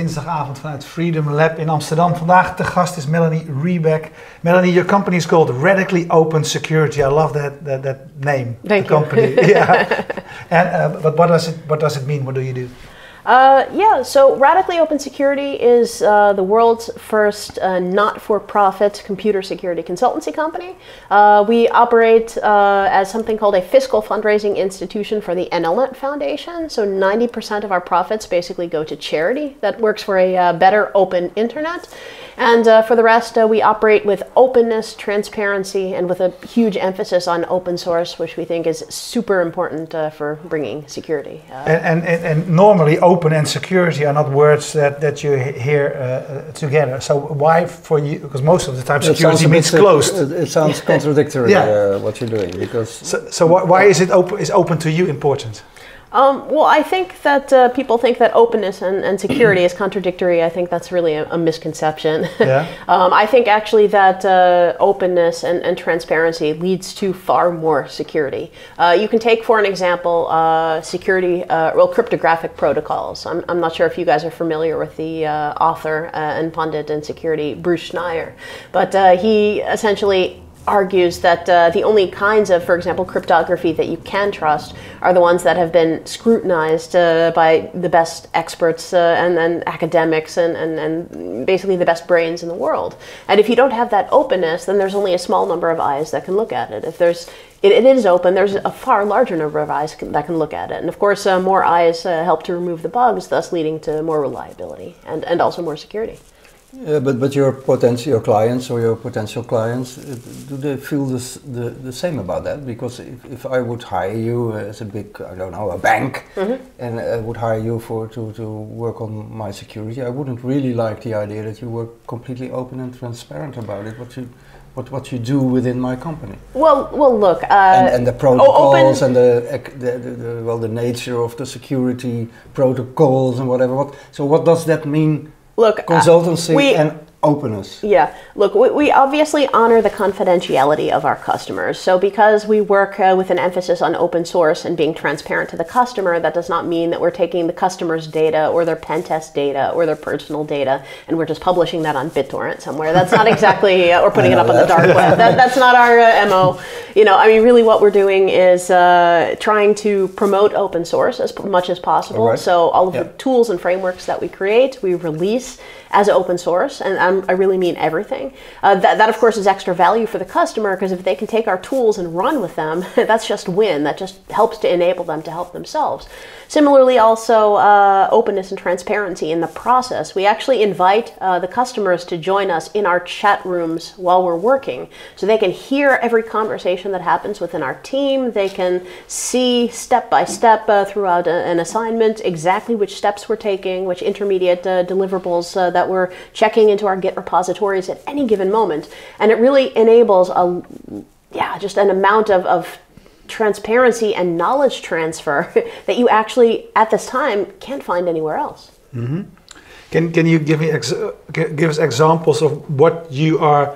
dinsdagavond vanuit Freedom Lab in Amsterdam. Vandaag de gast is Melanie Rebeck. Melanie, your company is called Radically Open Security. I love that that, that name. Thank the you. company. yeah. And uh, but what does it what does it mean? What do you do? Uh, yeah, so Radically Open Security is uh, the world's first uh, not for profit computer security consultancy company. Uh, we operate uh, as something called a fiscal fundraising institution for the NLNet Foundation. So 90% of our profits basically go to charity that works for a uh, better open internet. And for the rest, we operate with openness, transparency, and with a huge emphasis on open source, which we think is super important for bringing security. And, and, and normally, open and security are not words that, that you hear uh, uh, together. So why for you? Because most of the time, security means closed. It, it sounds contradictory Yeah. uh, what you're doing because So, so why, why is it open? Is open to you important? Um, well, I think that uh, people think that openness and, and security is contradictory. I think that's really a, a misconception. Yeah. um, I think actually that uh, openness and, and transparency leads to far more security. Uh, you can take, for an example, uh, security, uh, well, cryptographic protocols. I'm, I'm not sure if you guys are familiar with the uh, author uh, and pundit in security, Bruce Schneier, but uh, he essentially argues that uh, the only kinds of, for example, cryptography that you can trust are the ones that have been scrutinized uh, by the best experts uh, and then academics and, and, and basically the best brains in the world. And if you don't have that openness, then there's only a small number of eyes that can look at it. If there's it, it is open. There's a far larger number of eyes can, that can look at it, and of course, uh, more eyes uh, help to remove the bugs, thus leading to more reliability and, and also more security. Uh, but but your potential your clients or your potential clients uh, do they feel this, the the same about that? Because if, if I would hire you as a big I don't know a bank and I would hire you for to, to work on my security, I wouldn't really like the idea that you were completely open and transparent about it. What you what what you do within my company. Well, well, look. Uh, and, and the protocols open- and the, the, the, the well the nature of the security protocols and whatever. What so what does that mean? Look, uh, Consultancy we- and openness. Yeah, look, we, we obviously honor the confidentiality of our customers. So, because we work uh, with an emphasis on open source and being transparent to the customer, that does not mean that we're taking the customer's data or their pen test data or their personal data and we're just publishing that on BitTorrent somewhere. That's not exactly, uh, or putting it up on the dark web. That, that's not our uh, MO. You know, I mean, really what we're doing is uh, trying to promote open source as much as possible. Alright. So, all of Yeah. the tools and frameworks that we create, we release as open source, and I'm, I really mean everything. Uh, that, that, of course, is extra value for the customer because if they can take our tools and run with them, that's just win. That just helps to enable them to help themselves. Similarly, also uh, openness and transparency in the process. We actually invite uh, the customers to join us in our chat rooms while we're working, so they can hear every conversation that happens within our team. They can see step by step uh, throughout a, an assignment exactly which steps we're taking, which intermediate uh, deliverables uh, that we're checking into our Git repositories at any given moment, and it really enables a yeah just an amount of, of transparency and knowledge transfer that you actually at this time can't find anywhere else. Can can you give me ex- give us examples of what you are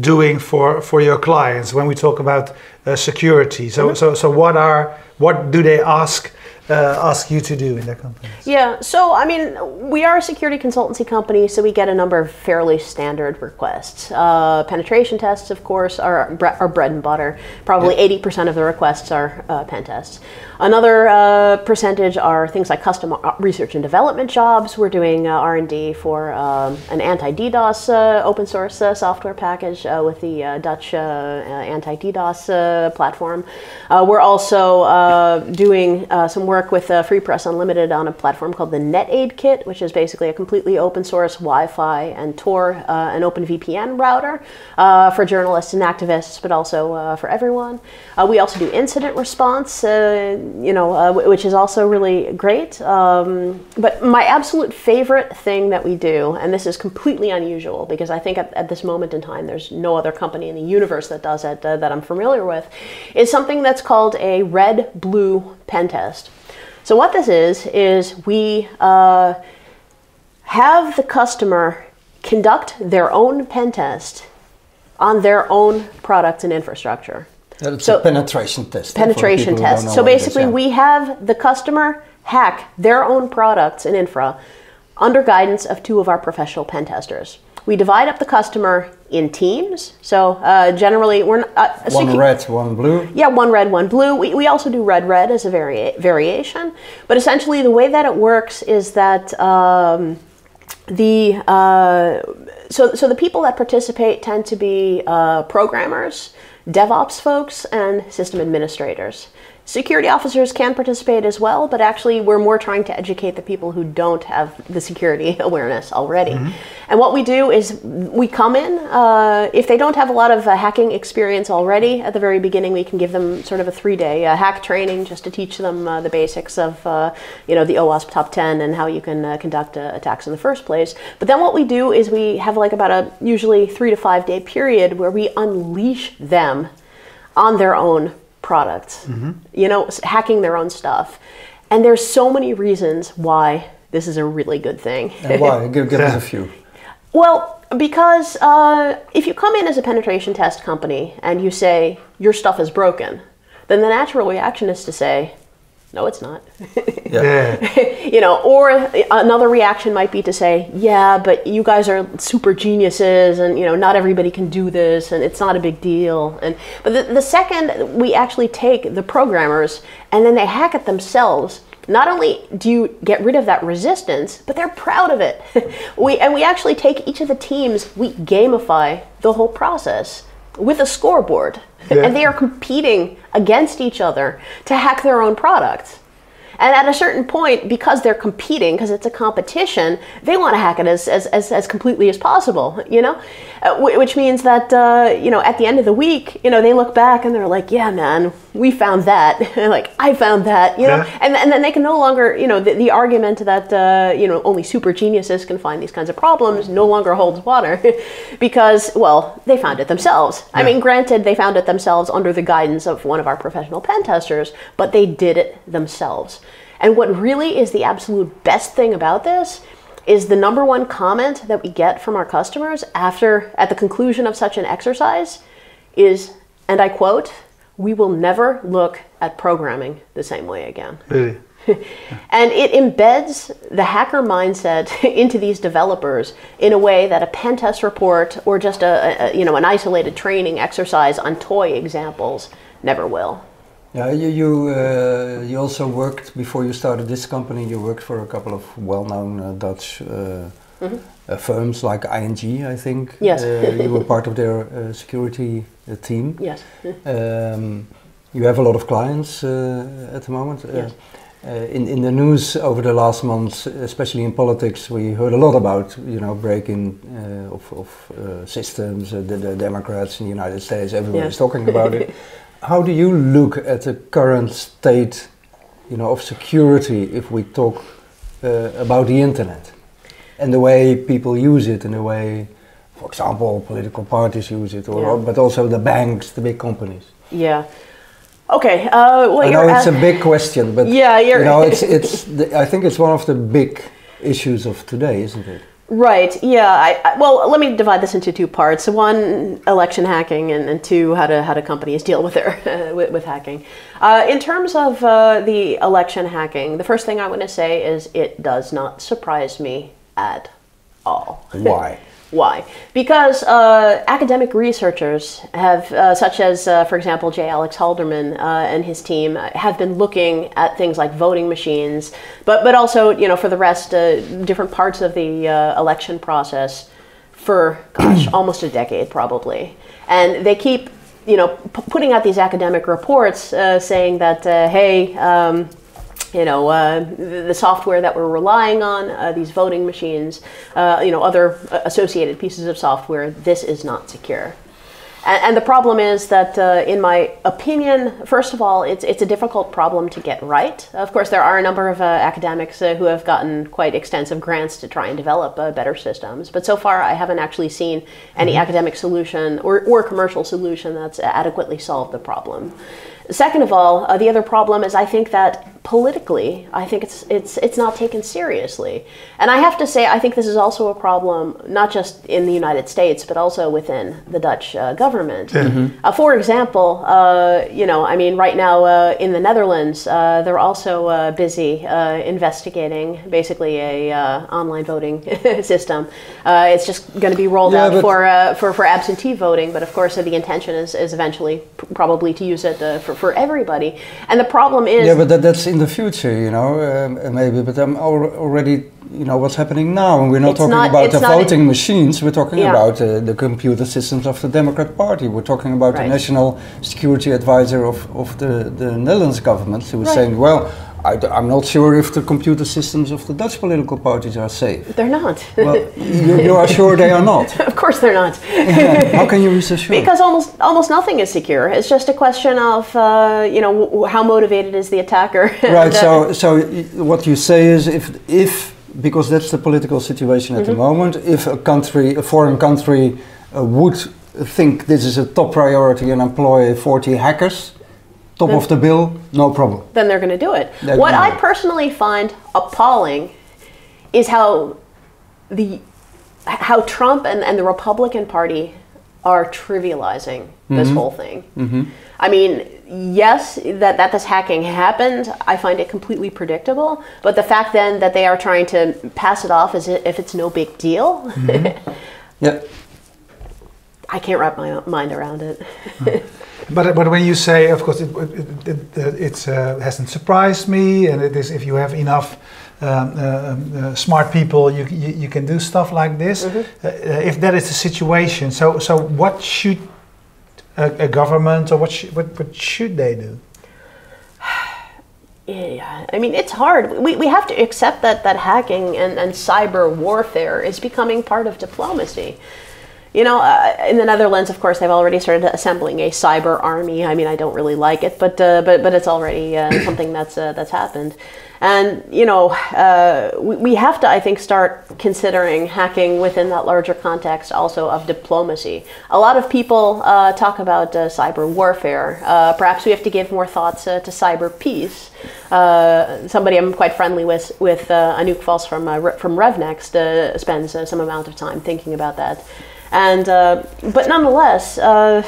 doing for for your clients when we talk about uh, security? So so so what are what do they ask uh, ask you to do in their companies? Yeah, so I mean, we are a security consultancy company, so we get a number of fairly standard requests. Uh, penetration tests, of course, are bre- our bread and butter. Probably eighty percent of the requests are uh, pen tests. Another uh, percentage are things like custom uh, research and development jobs. We're doing uh, R and D for um, an anti-DDoS uh, open source uh, software package uh, with the uh, Dutch anti-DDoS uh, platform. Uh, we're also uh, doing uh, some work with uh, Free Press Unlimited on a platform called the NetAid Kit, which is basically a completely open source Wi-Fi and Tor uh, and Open VPN router uh, for journalists and activists, but also uh, for everyone. Uh, we also do incident response, uh, you know, wh- which is also really great. Um, but my absolute favorite thing that we do, and this is completely unusual because I think at, at this moment in time there's no other company in the universe that does it that I'm familiar with, is something that's called a red-blue pen test. So what this is is we uh, have the customer conduct their own pen test on their own product and infrastructure. That's So- a penetration test. penetration people who don't test. So what it is, basically, yeah. we have the customer hack their own products and infra under guidance of two of our professional pen testers. We divide up the customer in teams. So uh, generally, we're not, uh, one secu- red, one blue. yeah, one red, one blue. We, we also do red, red as a vari- variation. But essentially, the way that it works is that um, the uh, so so the people that participate tend to be uh, programmers, DevOps folks, and system administrators. Security officers can participate as well, but actually, we're more trying to educate the people who don't have the security awareness already. And what we do is we come in uh, if they don't have a lot of uh, hacking experience already. At the very beginning, we can give them sort of a three-day uh, hack training just to teach them uh, the basics of uh, you know the OWASP top 10 and how you can uh, conduct uh, attacks in the first place. But then what we do is we have like about a usually three to five day period where we unleash them on their own products, you know, hacking their own stuff. And there's so many reasons why this is a really good thing. And why? Give, give us a few. Well, because uh, if you come in as a penetration test company and you say your stuff is broken, then the natural reaction is to say, no, it's not. Yeah. you know, or another reaction might be to say, yeah, but you guys are super geniuses and, you know, not everybody can do this and it's not a big deal. And, but the, the second we actually take the programmers and then they hack it themselves, not only do you get rid of that resistance, but they're proud of it. we, and we actually take each of the teams, we gamify the whole process with a scoreboard. Yeah. And they are competing against each other to hack their own products. And at a certain point, because they're competing, because it's a competition, they want to hack it as, as, as, as completely as possible, you know? Uh, which means that, uh, you know, at the end of the week, you know, they look back and they're like, yeah, man, we found that. like, I found that, you know? Yeah. And, and then they can no longer, you know, the, the argument that, uh, you know, only super geniuses can find these kinds of problems no longer holds water because, well, they found it themselves. I mean, granted, they found it themselves under the guidance of one of our professional pen testers, but they did it themselves. And what really is the absolute best thing about this is the number one comment that we get from our customers after at the conclusion of such an exercise is and I quote, we will never look at programming the same way again. Really. And it embeds the hacker mindset into these developers in a way that a pen test report or just a, a you know an isolated training exercise on toy examples never will. Yeah, you you, uh, you also worked before you started this company. You worked for a couple of well-known uh, Dutch uh, uh, firms like ING, I think. Yes. Uh, you were part of their uh, security uh, team. Yes. Um, you have a lot of clients uh, at the moment. Uh, Yes. uh, in, in the news over the last months, especially in politics, we heard a lot about you know breaking uh, of, of uh, systems. Uh, the, the Democrats in the United States, everybody's Yeah. talking about it. How do you look at the current state, you know, of security if we talk uh, about the internet and the way people use it and the way, for example, political parties use it, or, Yeah. but also the banks, the big companies? Yeah. Okay. Uh, well, I know it's a big question, but Yeah, you know, it's it's. The, I think it's one of the big issues of today, isn't it? Right. Yeah. I, I, well, let me divide this into two parts. One, election hacking, and, and two, how to how do companies deal with their with, with hacking. Uh, in terms of uh, the election hacking, the first thing I want to say is it does not surprise me at all. Why? Why? Because uh, academic researchers have, uh, such as, uh, for example, J. Alex Halderman uh, and his team, uh, have been looking at things like voting machines, but but also, you know, for the rest, uh, different parts of the uh, election process for, gosh, almost a decade probably, and they keep, you know, p- putting out these academic reports uh, saying that, uh, hey. Um, you know, uh, the software that we're relying on, uh, these voting machines, uh, you know, other associated pieces of software, this is not secure. And, and the problem is that, uh, in my opinion, first of all, it's, it's a difficult problem to get right. Of course, there are a number of uh, academics uh, who have gotten quite extensive grants to try and develop uh, better systems. But so far, I haven't actually seen any academic solution or, or commercial solution that's adequately solved the problem. Second of all, uh, the other problem is I think that politically, I think it's it's it's not taken seriously. And I have to say, I think this is also a problem not just in the United States, but also within the Dutch uh, government. Uh, for example, uh, you know, I mean, right now uh, in the Netherlands, uh, they're also uh, busy uh, investigating basically a uh, online voting system. Uh, it's just going to be rolled Yeah, out for, uh, for for absentee voting, but of course, uh, the intention is, is eventually p- probably to use it uh, for for everybody. And the problem is. Yeah, but that, that's in the future, you know, um, maybe. But I'm al- already, you know, what's happening now, and we're not It's talking not- about the voting machines. We're talking Yeah. about uh, the computer systems of the Democrat Party. We're talking about Right. the national security advisor of, of the, the Netherlands government, who was Right. saying, well, I, am not sure if the computer systems of the Dutch political parties are safe. they're not. Well, you, you are sure they are not. of course, they're not. How can you be so sure? Because almost almost nothing is secure. It's just a question of uh, you know how motivated is the attacker. Right. Uh, So, so what you say is, if if because that's the political situation at the Mm-hmm. moment, if a country, a foreign country, uh, would think this is a top priority and employ 40 hackers, top of the bill, no problem. then they're going to do it. They're what I personally find appalling is how the how Trump and, and the Republican Party are trivializing Mm-hmm. this whole thing. I mean, yes, that, that this hacking happened, I find it completely predictable. But the fact then that they are trying to pass it off as if it's no big deal, Yeah. I can't wrap my mind around it. But but when you say, of course, it it, it, uh, hasn't surprised me, and it is if you have enough. Um, uh, um, uh, smart people, you, you you can do stuff like this. Uh, uh, if that is the situation, so so what should a, a government or what, sh- what what should they do? Yeah, I mean it's hard. We, we have to accept that that hacking and, and cyber warfare is becoming part of diplomacy. You know, uh, in the Netherlands, of course, they've already started assembling a cyber army. I mean, I don't really like it, but uh, but but it's already uh, something that's uh, that's happened. And you know, uh, we, we have to, I think, start considering hacking within that larger context also of diplomacy. A lot of people uh, talk about uh, cyber warfare. Uh, perhaps we have to give more thoughts uh, to cyber peace. Uh, somebody I'm quite friendly with, with uh, Anouk Vos from uh, from RevNext, uh, spends uh, some amount of time thinking about that. And uh, but nonetheless, uh,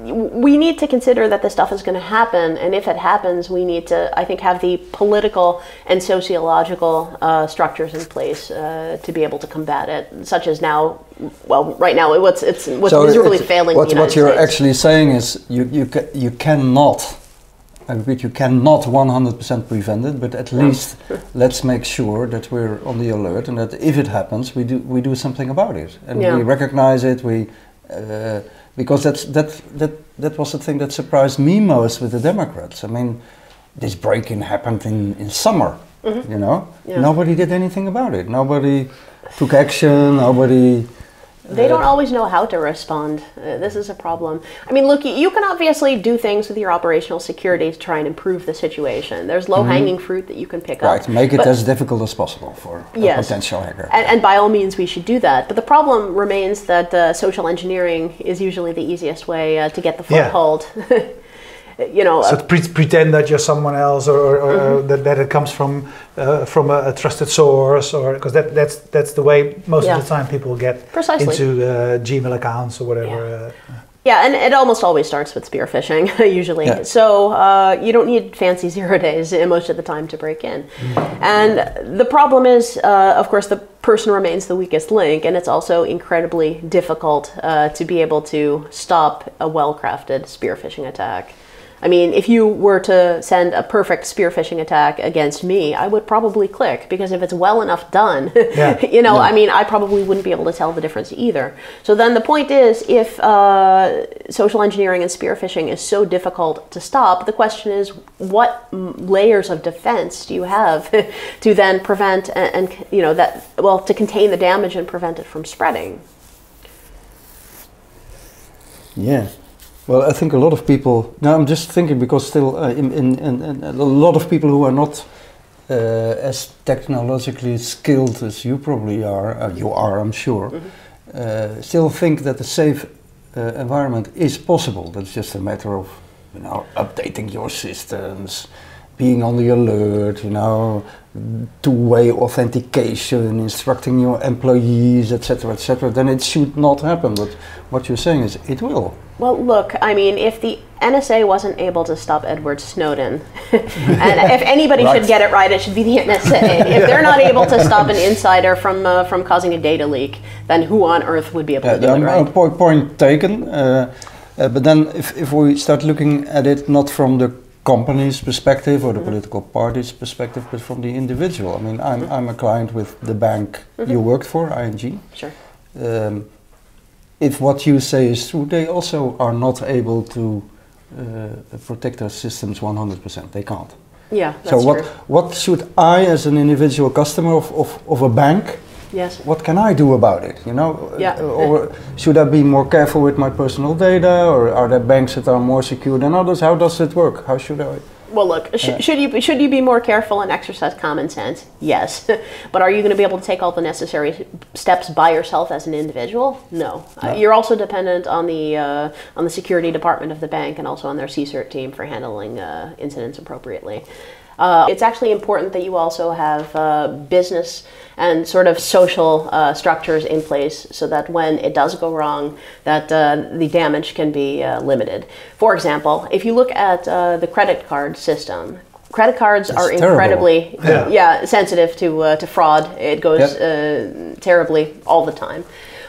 we need to consider that this stuff is going to happen, and if it happens, we need to, I think, have the political and sociological uh, structures in place uh, to be able to combat it. Such as now, well, right now, what's it's what's So miserably it's- failing. What, what you're States. actually saying is you you ca you cannot. I repeat, you cannot 100% prevent it, but at least let's make sure that we're on the alert and that if it happens, we do we do something about it and Yeah. we recognize it. We uh, because that's that that that was the thing that surprised me most with the Democrats. I mean, this break-in happened in in summer. You know. Yeah. nobody did anything about it. Nobody took action. Nobody. They uh, don't always know how to respond. Uh, this is a problem. I mean, look, you can obviously do things with your operational security to try and improve the situation. There's low hanging fruit that you can pick Mm-hmm. Right, make it as difficult as possible for a potential hacker. And, and by all means, we should do that. But the problem remains that uh, social engineering is usually the easiest way uh, to get the Yeah. you know, So uh, pre- pretend that you're someone else, or, or, or that, that it comes from uh, from a, a trusted source, or because that that's that's the way most Yeah. of the time people get Precisely. into uh, Gmail accounts or whatever. Yeah. Uh, Yeah, and it almost always starts with spear phishing, usually. Yeah. So uh, you don't need fancy zero days most of the time to break in. And the problem is, uh, of course, the person remains the weakest link, and it's also incredibly difficult uh, to be able to stop a well crafted spear phishing attack. I mean, if you were to send a perfect spear phishing attack against me, I would probably click because if it's well enough done, Yeah. you know, I mean, I probably wouldn't be able to tell the difference either. So then the point is, if uh, social engineering and spear phishing is so difficult to stop, the question is, what layers of defense do you have to then prevent and, and you know that well to contain the damage and prevent it from spreading? Yeah. Well, I think a lot of people. Now, I'm just thinking because still, uh, in, in, in, in a lot of people who are not uh, as technologically skilled as you probably are, uh, you are, I'm sure, uh, still think that a safe uh, environment is possible. That's just a matter of, you know, updating your systems, being on the alert, you know, two-way authentication, instructing your employees, etc., etc., then it should not happen. But what you're saying is it will. Well, look, I mean, if the NSA wasn't able to stop Edward Snowden, and if anybody Right. should get it right, it should be the NSA. if they're not able to stop an insider from uh, from causing a data leak, then who on earth would be able to do it um, right? uh, point, point taken. Uh, uh, but then, if, if we start looking at it not from the company's perspective or the Mm-hmm. political party's perspective, but from the individual. I mean, I'm, Mm-hmm. I'm a client with the bank you worked for, ING. Sure. Um, if what you say is true, they also are not able to uh, protect their systems 100%. They can't. Yeah, that's so, what, true. what should I, as an individual customer of, of, of a bank, Yes. what can I do about it? You know, Yeah. Uh, or should I be more careful with my personal data, or are there banks that are more secure than others? How does it work? How should I? Well, look, sh- should you should you be more careful and exercise common sense? Yes, but are you going to be able to take all the necessary steps by yourself as an individual? No. Uh, you're also dependent on the uh, on the security department of the bank and also on their CSIRT team for handling uh, incidents appropriately. Uh, it's actually important that you also have uh, business and sort of social uh, structures in place so that when it does go wrong, that uh, the damage can be uh, limited. For example, if you look at uh, the credit card system, credit cards are terrible. incredibly Yeah. yeah. sensitive to uh, to fraud. It goes Yep. uh, terribly all the time.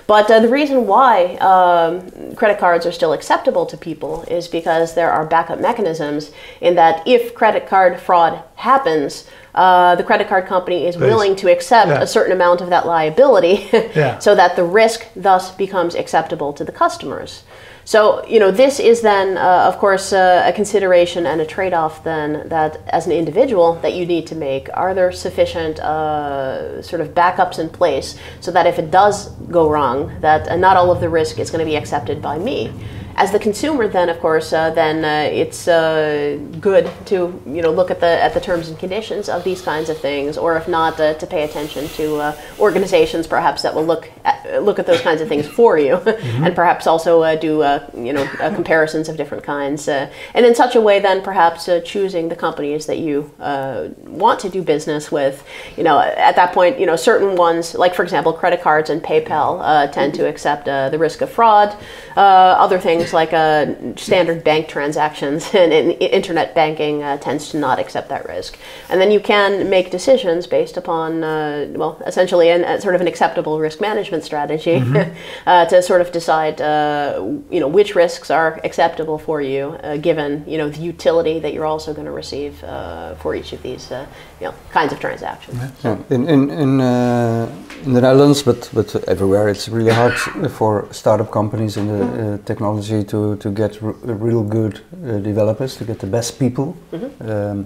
But uh, the reason why um, credit cards are still acceptable to people is because there are backup mechanisms in that if credit card fraud happens, uh, the credit card company is willing to accept Yeah. a certain amount of that liability Yeah. so that the risk thus becomes acceptable to the customers. So, you know, this is then, uh, of course, uh, a consideration and a trade off then that as an individual that you need to make. Are there sufficient uh, sort of backups in place so that if it does go wrong, that uh, not all of the risk is going to be accepted by me? As the consumer, then of course, uh, then uh, it's good to you know look at the at the terms and conditions of these kinds of things, or if not, to pay attention to organizations perhaps that will look look at those kinds of things for you, and perhaps also uh, do uh, you know uh, comparisons of different kinds, uh, and in such a way, then perhaps uh, choosing the companies that you uh, want to do business with. You know, at that point, you know certain ones, like for example, credit cards and PayPal, uh, tend to accept uh, the risk of fraud. Uh, other things like uh, standard bank transactions and, and internet banking uh, tends to not accept that risk. And then you can make decisions based upon, uh, well, essentially an, sort of an acceptable risk management strategy uh, to sort of decide, uh, you know, which risks are acceptable for you, uh, given you know the utility that you're also going to receive uh, for each of these, uh, you know, kinds of transactions. Yeah. In in in, uh, in the Netherlands, but but everywhere, it's really hard for startup companies in the uh, technology to to get r- real good uh, developers, to get the best people. Um,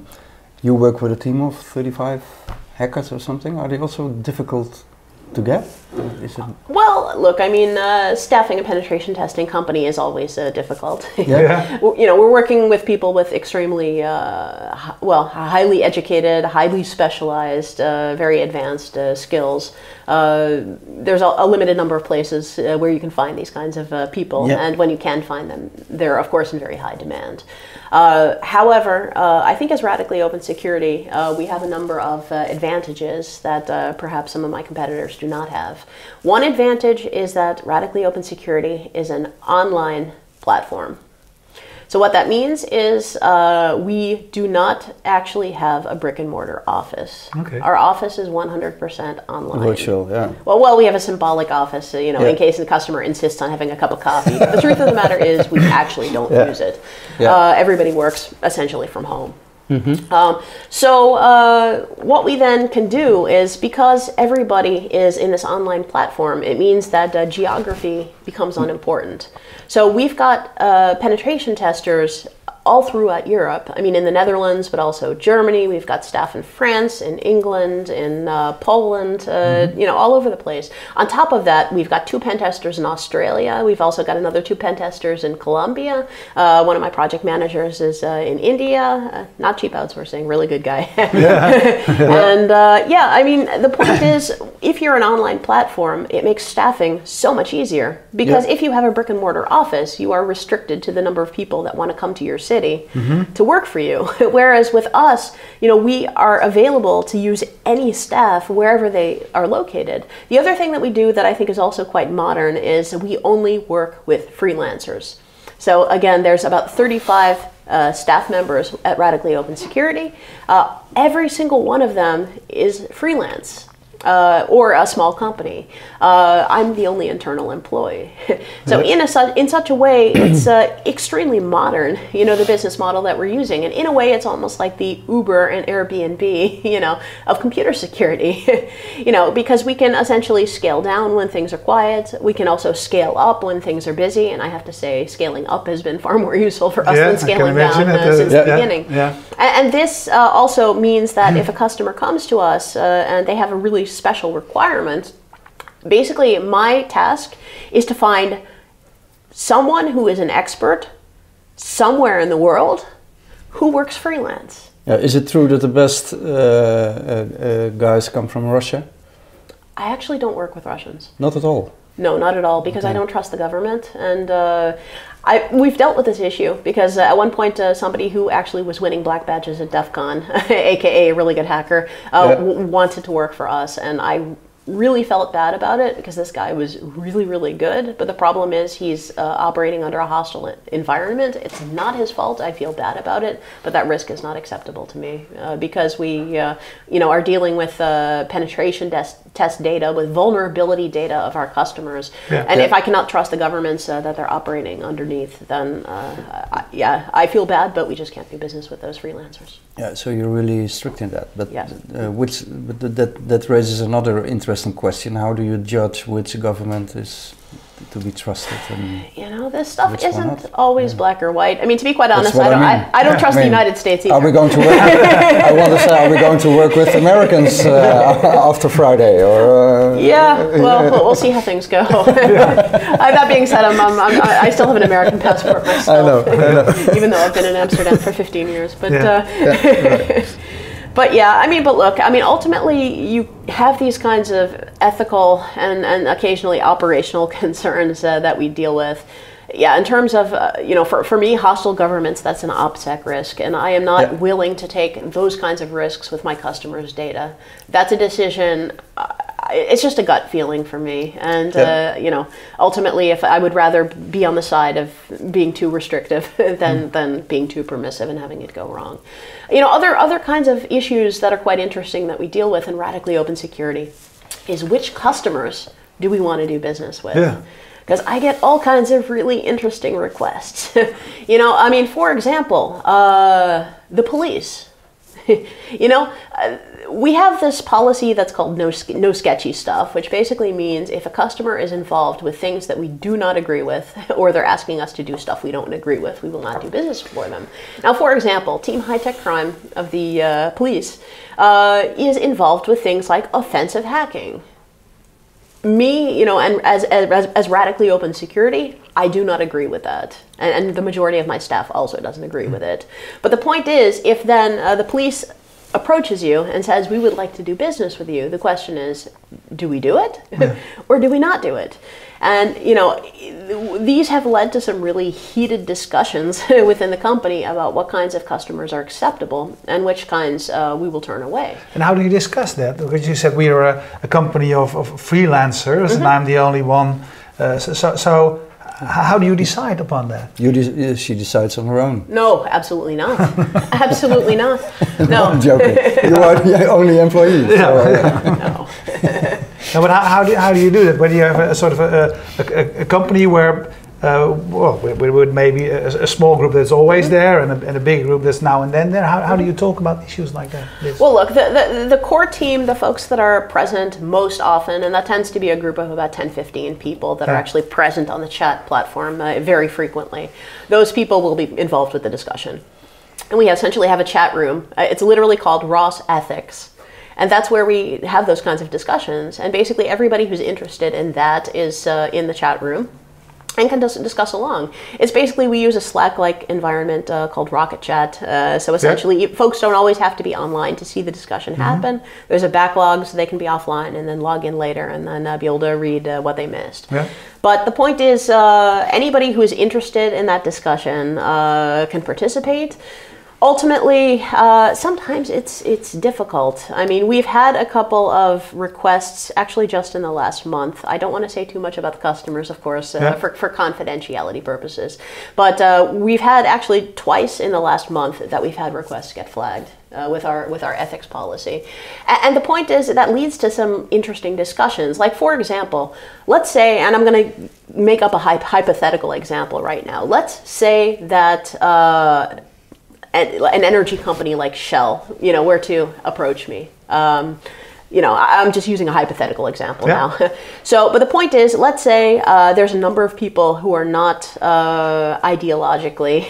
you work with a team of 35 hackers or something. Are they also difficult to get? Is it, Well, look, I mean, uh, staffing a penetration testing company is always uh, difficult. Yeah. Well, you know, we're working with people with extremely, uh, hi- well, highly educated, highly specialized, uh, very advanced uh, skills. Uh, there's a, a limited number of places uh, where you can find these kinds of uh, people, Yeah. and when you can find them, they're of course in very high demand. Uh, however, uh, I think as radically open security, uh, we have a number of uh, advantages that uh, perhaps some of my competitors do not have. One advantage is that radically open security is an online platform. So what that means is uh, we do not actually have a brick and mortar office. Okay. Our office is 100% online. virtual, yeah. Well, well, we have a symbolic office, you know, in case the customer insists on having a cup of coffee. But the truth of the matter is, we actually don't Yeah. use it. Yeah. Uh, everybody works essentially from home. Um, so uh, what we then can do is because everybody is in this online platform, it means that uh, geography becomes unimportant. So we've got uh, penetration testers all throughout Europe. I mean, in the Netherlands, but also Germany. We've got staff in France, in England, in uh, Poland. Uh, You know, all over the place. On top of that, we've got two pen testers in Australia. We've also got another two pen testers in Colombia. Uh, one of my project managers is uh, in India. Uh, not cheap outsourcing, really good guy. yeah. and uh, yeah, I mean, the point is, if you're an online platform, it makes staffing so much easier because if you have a brick and mortar office, you are restricted to the number of people that want to come to your city to work for you. Whereas with us, you know, we are available to use any staff wherever they are located. The other thing that we do that I think is also quite modern is we only work with freelancers. So again, there's about 35 uh, staff members at Radically Open Security. Uh, every single one of them is freelance. Uh, or a small company. Uh, I'm the only internal employee. so in a su- in such a way, it's uh, extremely modern. You know the business model that we're using, and in a way, it's almost like the Uber and Airbnb, you know, of computer security. you know, because we can essentially scale down when things are quiet. We can also scale up when things are busy. And I have to say, scaling up has been far more useful for us Yeah, than scaling down since yeah, the yeah, beginning. yeah. A- And this uh, also means that if a customer comes to us uh, and they have a really special requirements. basically my task is to find someone who is an expert somewhere in the world who works freelance. Yeah, is it true that the best uh, uh, uh, guys come from Russia? I actually don't work with Russians. Not at all. No, not at all, because I don't trust the government. And uh, I, we've dealt with this issue because uh, at one point, uh, somebody who actually was winning black badges at DEF CON, aka a really good hacker, uh, Yeah. w- wanted to work for us. And I really felt bad about it because this guy was really, really good. But the problem is he's uh, operating under a hostile environment. It's not his fault. I feel bad about it, but that risk is not acceptable to me uh, because we, uh, you know, are dealing with uh, penetration test, test data, with vulnerability data of our customers. Yeah. and Yeah. if I cannot trust the governments uh, that they're operating underneath, then uh, I, yeah, I feel bad. But we just can't do business with those freelancers. Yeah, so you're really strict in that. But Yeah. uh, which, but that that raises another interesting question: How do you judge which government is to be trusted? And You know, this stuff Which isn't always black or white. I mean, to be quite honest, I I don't. I, mean. I, don't trust I the United States either. are we going to? Work, I want to say, are we going to work with Americans uh, after Friday, or? Uh, Yeah, well, we'll, we'll see how things go. That being said, I'm, I'm, I'm, I still have an American passport myself, I know, I know. even though I've been in Amsterdam for 15 years. But, Yeah. uh, but yeah, I mean, but look, I mean, ultimately, you have these kinds of ethical and, and occasionally operational concerns uh, that we deal with. Yeah, in terms of, uh, you know, for, for me, hostile governments, that's an OPSEC risk. And I am not Yeah. willing to take those kinds of risks with my customers' data. That's a decision, uh, it's just a gut feeling for me. And, Yeah. uh, you know, ultimately, if I would rather be on the side of being too restrictive than, than being too permissive and having it go wrong. You know, other, other kinds of issues that are quite interesting that we deal with in radically open security is which customers do we want to do business with? Yeah. Because I get all kinds of really interesting requests. you know, I mean, for example, uh, the police. you know, uh, we have this policy that's called no, no sketchy stuff, which basically means if a customer is involved with things that we do not agree with, or they're asking us to do stuff we don't agree with, we will not do business for them. Now, for example, Team High Tech Crime of the uh, police uh, is involved with things like offensive hacking me, you know, and as, as as radically open security, I do not agree with that, and, and the majority of my staff also doesn't agree with it. But the point is, if then uh, the police approaches you and says, "We would like to do business with you," the question is, do we do it, or do we not do it? And you know, these have led to some really heated discussions within the company about what kinds of customers are acceptable and which kinds uh, we will turn away. And how do you discuss that? Because you said we are a, a company of, of freelancers, Mm-hmm. and I'm the only one. Uh, so, so, so, how do you decide upon that? You de- uh, she decides on her own. No, absolutely not. absolutely not. No. I'm joking. you are the only employee. so, uh, No. No, but how, how, do, how do you do that? When you have a, sort of a, a, a company where, uh, well, with, with maybe a, a small group that's always Mm-hmm. there and a, and a big group that's now and then there, how, how do you talk about issues like that? Well, look, the, the, the core team, the folks that are present most often, and that tends to be a group of about 10, 15 people that are actually present on the chat platform uh, very frequently, those people will be involved with the discussion. And we essentially have a chat room. Uh, It's literally called ROS Ethics. And that's where we have those kinds of discussions. And basically, everybody who's interested in that is uh, in the chat room. and can dis- discuss along. It's basically we use a Slack-like environment uh, called Rocket Chat. Uh, so essentially, folks don't always have to be online to see the discussion happen. There's a backlog, so they can be offline and then log in later and then uh, be able to read uh, what they missed. Yeah. But the point is, uh, anybody who is interested in that discussion uh, can participate. Ultimately, uh, sometimes it's it's difficult. I mean, we've had a couple of requests actually just in the last month. I don't want to say too much about the customers, of course, uh, Yeah. for, for confidentiality purposes. But uh, we've had actually twice in the last month that we've had requests get flagged uh, with our with our ethics policy. A- and the point is that leads to some interesting discussions. Like for example, let's say, and I'm going to make up a hy- hypothetical example right now. Let's say that. Uh, an, an energy company like Shell, you know, were to approach me. Um, you know, I'm just using a hypothetical example Yeah. now. so, but the point is, let's say uh, there's a number of people who are not uh, ideologically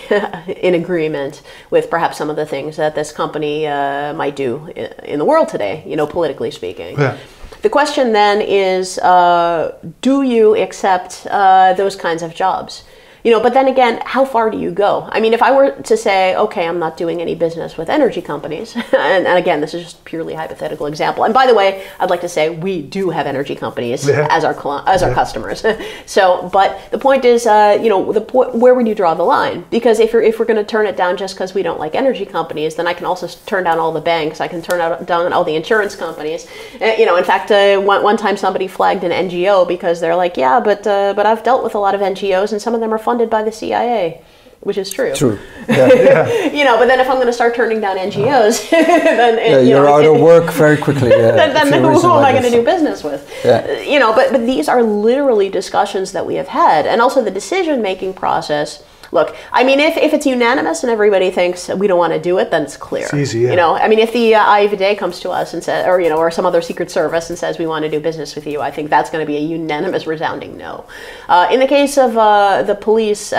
in agreement with perhaps some of the things that this company uh, might do in the world today, you know, politically speaking. Yeah. The question then is, uh, do you accept uh, those kinds of jobs? You know, but then again, how far do you go? I mean, if I were to say, okay, I'm not doing any business with energy companies, and, and again, this is just purely hypothetical example. And by the way, I'd like to say we do have energy companies Yeah. as our as our customers. so, but the point is, uh, you know, the po- where would you draw the line? Because if you're if we're going to turn it down just because we don't like energy companies, then I can also turn down all the banks. I can turn out, down all the insurance companies. Uh, you know, in fact, uh, one, one time somebody flagged an NGO because they're like, yeah, but uh, but I've dealt with a lot of NGOs and some of them are funded by the CIA. Which is true. True. Yeah, You know, but then if I'm going to start turning down uh-huh. NGOs, then yeah you you're know, out of work very quickly. Yeah, then, then who, am like I going to do business with? Yeah. You know, but but these are literally discussions that we have had, and also the decision making process. Look, I mean, if, if it's unanimous and everybody thinks we don't want to do it, then it's clear. It's easy, yeah. You know, I mean, if the uh, IVD comes to us and says, or you know, or some other secret service and says we want to do business with you, I think that's going to be a unanimous, resounding no. Uh, in the case of uh, the police uh,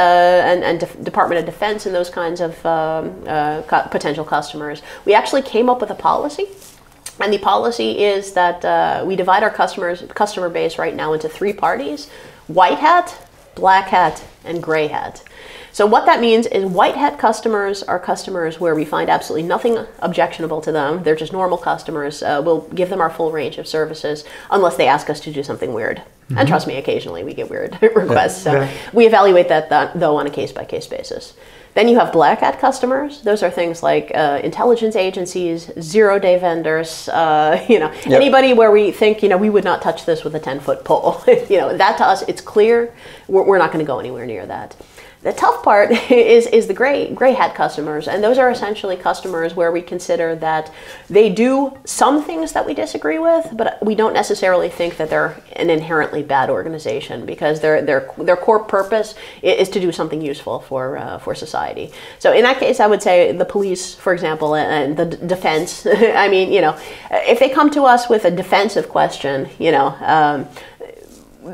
and, and Def- Department of Defense and those kinds of um, uh, cu- potential customers, we actually came up with a policy. And the policy is that uh, we divide our customers customer base right now into three parties: white hat, black hat, and gray hat. So what that means is white hat customers are customers where we find absolutely nothing objectionable to them. They're just normal customers. Uh, we'll give them our full range of services unless they ask us to do something weird. And trust me, occasionally we get weird requests. So Yeah. we evaluate that, that though on a case by case basis. Then you have black hat customers. Those are things like uh, intelligence agencies, zero day vendors. Uh, you know, Yep. anybody where we think you know we would not touch this with a ten foot pole. you know, that to us it's clear. We're, we're not going to go anywhere near that. The tough part is is the gray gray hat customers, and those are essentially customers where we consider that they do some things that we disagree with, but we don't necessarily think that they're an inherently bad organization because their their their core purpose is to do something useful for uh, for society. So in that case, I would say the police, for example, and the defense. I mean, you know, if they come to us with a defensive question, you know. Um,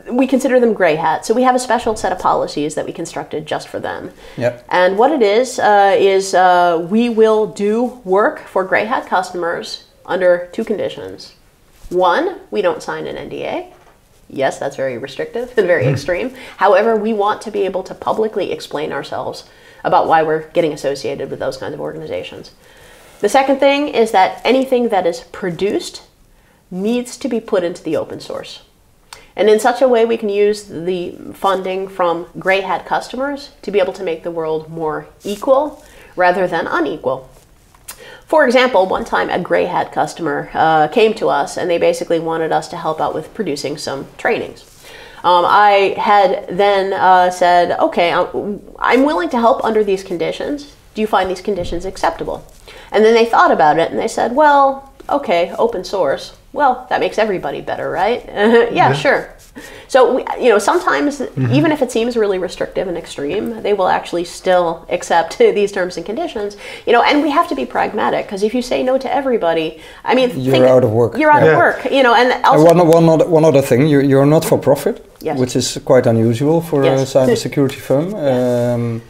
we consider them gray hat. So we have a special set of policies that we constructed just for them. Yep. And what it is uh, is uh, we will do work for gray hat customers under two conditions. One, we don't sign an NDA. Yes, that's very restrictive and very extreme. However, we want to be able to publicly explain ourselves about why we're getting associated with those kinds of organizations. The second thing is that anything that is produced needs to be put into the open source. And in such a way, we can use the funding from gray hat customers to be able to make the world more equal rather than unequal. For example, one time a gray hat customer uh, came to us and they basically wanted us to help out with producing some trainings. Um, I had then uh, said, okay, I'm I'm willing to help under these conditions. Do you find these conditions acceptable? And then they thought about it and they said, well, okay, open source. Well, that makes everybody better, right? yeah, sure. So, we, you know, sometimes even if it seems really restrictive and extreme, they will actually still accept these terms and conditions. You know, and we have to be pragmatic because if you say no to everybody, I mean, You're out of work. You're out Yeah. of work. You know, and And also one, one, other, one other thing, you, you're not for profit, Yes. which is quite unusual for Yes. a cybersecurity firm. Um,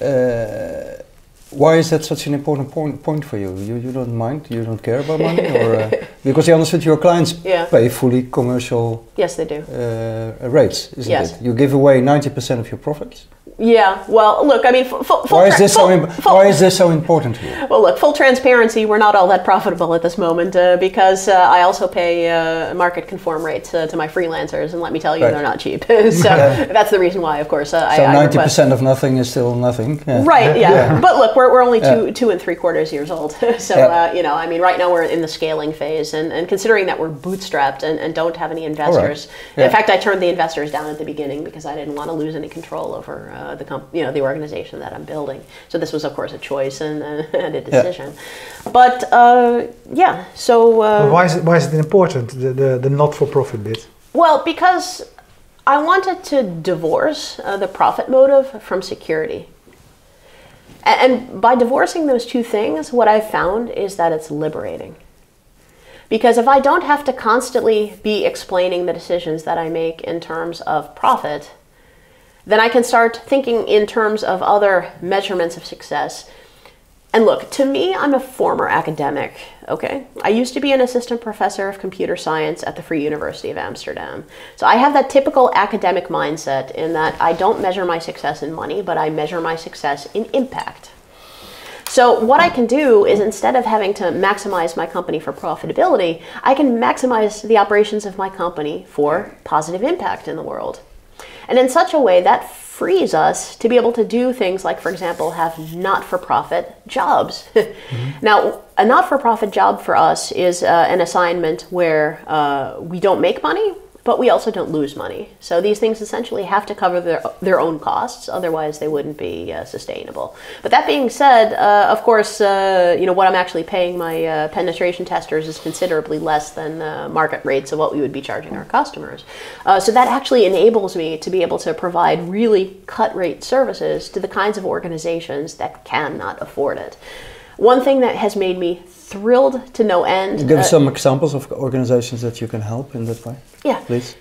uh, Why is that such an important point, point for you? you? You don't mind? You don't care about money? or, uh, because you understood your clients Yeah. pay fully commercial Yes, they do. uh, rates, isn't Yes. it? You give away 90% of your profits. Yeah. Well, look. I mean, full, full, Why is this so? full- Im- full- why is this so important to you? Well, look, full transparency, we're not all that profitable at this moment uh, because uh, I also pay uh, market conform rates uh, to my freelancers, and let me tell you, Right. they're not cheap. so that's the reason why, of course, uh, So ninety percent of nothing is still nothing. Yeah. Right, yeah. But look, we're, we're only Yeah. two, two and three quarters years old. so, Yeah. uh, you know, I mean, right now we're in the scaling phase. And, and considering that we're bootstrapped and, and don't have any investors, Yeah. in fact, I turned the investors down at the beginning because I didn't want to lose any control over uh, the, comp- you know, the organization that I'm building. So this was, of course, a choice and, uh, and a decision. But, uh, yeah, so... Uh, But why is it why is it important the the, the not for profit bit? well, because I wanted to divorce uh, the profit motive from security. And by divorcing those two things, what I've found is that it's liberating. Because if I don't have to constantly be explaining the decisions that I make in terms of profit, then I can start thinking in terms of other measurements of success. And look, to me, I'm a former academic, okay? I used to be an assistant professor of computer science at the Free University of Amsterdam. So I have that typical academic mindset in that I don't measure my success in money, but I measure my success in impact. So what I can do is instead of having to maximize my company for profitability, I can maximize the operations of my company for positive impact in the world. And in such a way that frees us to be able to do things like, for example, have not for profit jobs. Now, a not for profit job for us is uh, an assignment where uh, we don't make money, but we also don't lose money. So these things essentially have to cover their, their own costs, otherwise they wouldn't be uh, sustainable. But that being said, uh, of course, uh, you know what I'm actually paying my uh, penetration testers is considerably less than the market rates of what we would be charging our customers. Uh, so that actually enables me to be able to provide really cut rate services to the kinds of organizations that cannot afford it. One thing that has made me thrilled to no end. Give uh, some examples of organizations that you can help in that way, yeah, please.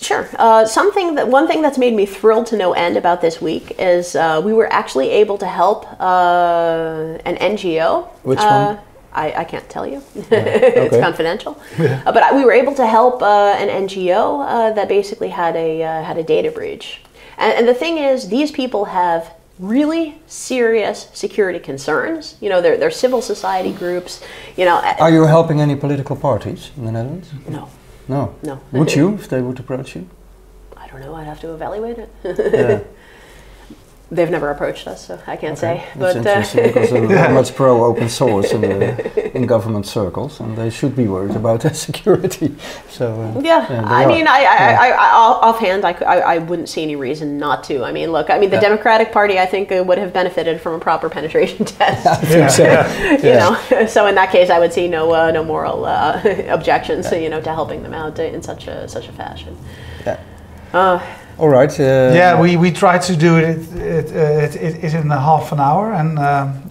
Sure. Uh, something that one thing that's made me thrilled to no end about this week is uh, we were actually able to help uh, an NGO. Which uh, one? I, I can't tell you. it's okay. confidential. Uh, but I, we were able to help uh, an NGO uh, that basically had a uh, had a data breach. And, and the thing is, these people have really serious security concerns. You know, they're, they're civil society groups. You know, Are you helping any political parties in the Netherlands? no, No. no. Would you, if they would approach you? I don't know. I'd have to evaluate it. Yeah. They've never approached us, so I can't say. That's But uh, interesting because they're very much pro open source in, the, in government circles, and they should be worried about their security. So uh, yeah, they I are. mean, I, I, I, I, off- offhand, I, I, I wouldn't see any reason not to. I mean, look, I mean, the Yeah. Democratic Party, I think, uh, would have benefited from a proper penetration test. I think so. you Yeah. know, so in that case, I would see no, uh, no moral uh, objections, you know, to helping them out in such a, such a fashion. Yeah. Uh, All right. Uh, yeah, we, we tried to do it, it, uh, it, it, in a half an hour and um,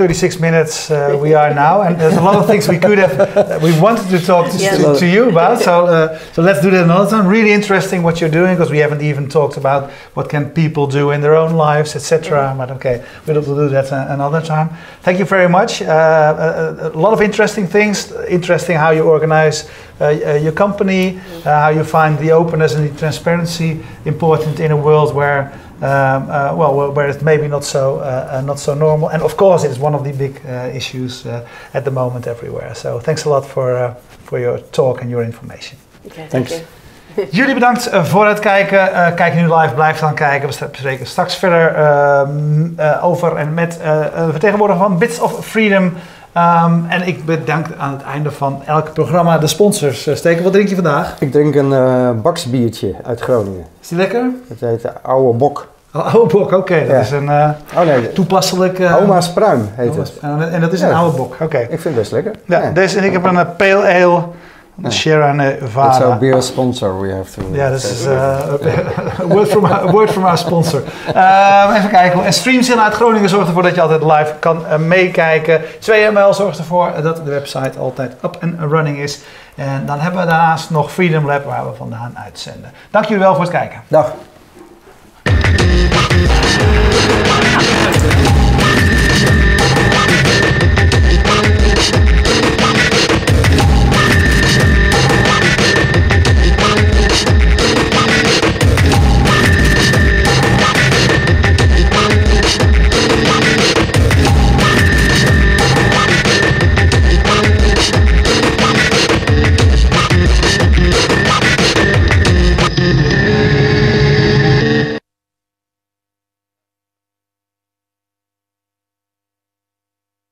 36 minutes uh, we are now, and there's a lot of things we could have, that we wanted to talk to, Yeah. to, you about. So, uh, so let's do that another time. Really interesting what you're doing because we haven't even talked about what can people do in their own lives, etc. But okay, we'll do that another time. Thank you very much. Uh, a, a lot of interesting things. Interesting how you organize uh, uh, your company, uh, how you find the openness and the transparency important in a world where. Um, uh, well, where- it's maybe not so uh, uh, not so normal, and of course it's one of the big uh, issues uh, at the moment everywhere. So thanks a lot for uh, for your talk and your information. okay, thank Thanks. you. Jullie bedankt voor het kijken. Eh, kijk nu live, blijf dan kijken. We spreken straks verder ehm, eh, over en met de vertegenwoordiger van Bits of Freedom. Ehm, en ik bedank aan het einde van elk programma de sponsors. Eh, Steken, wat drink je vandaag? Ik drink een eh, baksbiertje uit Groningen. Is die lekker? Het heet de Oude Bok. Oh, oude bok, oké. dat Ja. is een eh, Oh nee, toepasselijk... eh, Oma's Pruim heet het. En, en dat is een Ja. oude bok, oké. Ik vind het best lekker. Ja, deze en ik heb een eh, Pale Ale, een Sierra It's Nevada. our beer sponsor, we have to Ja, dat say. is a word from our, a word from our sponsor. Ehm, even kijken. En Streamzilla uit Groningen zorgt ervoor dat je altijd live kan eh, meekijken. 2ML zorgt ervoor dat de website altijd up and running is. En dan hebben we daarnaast nog Freedom Lab waar we vandaan uitzenden. Dank jullie wel voor het kijken. Dag.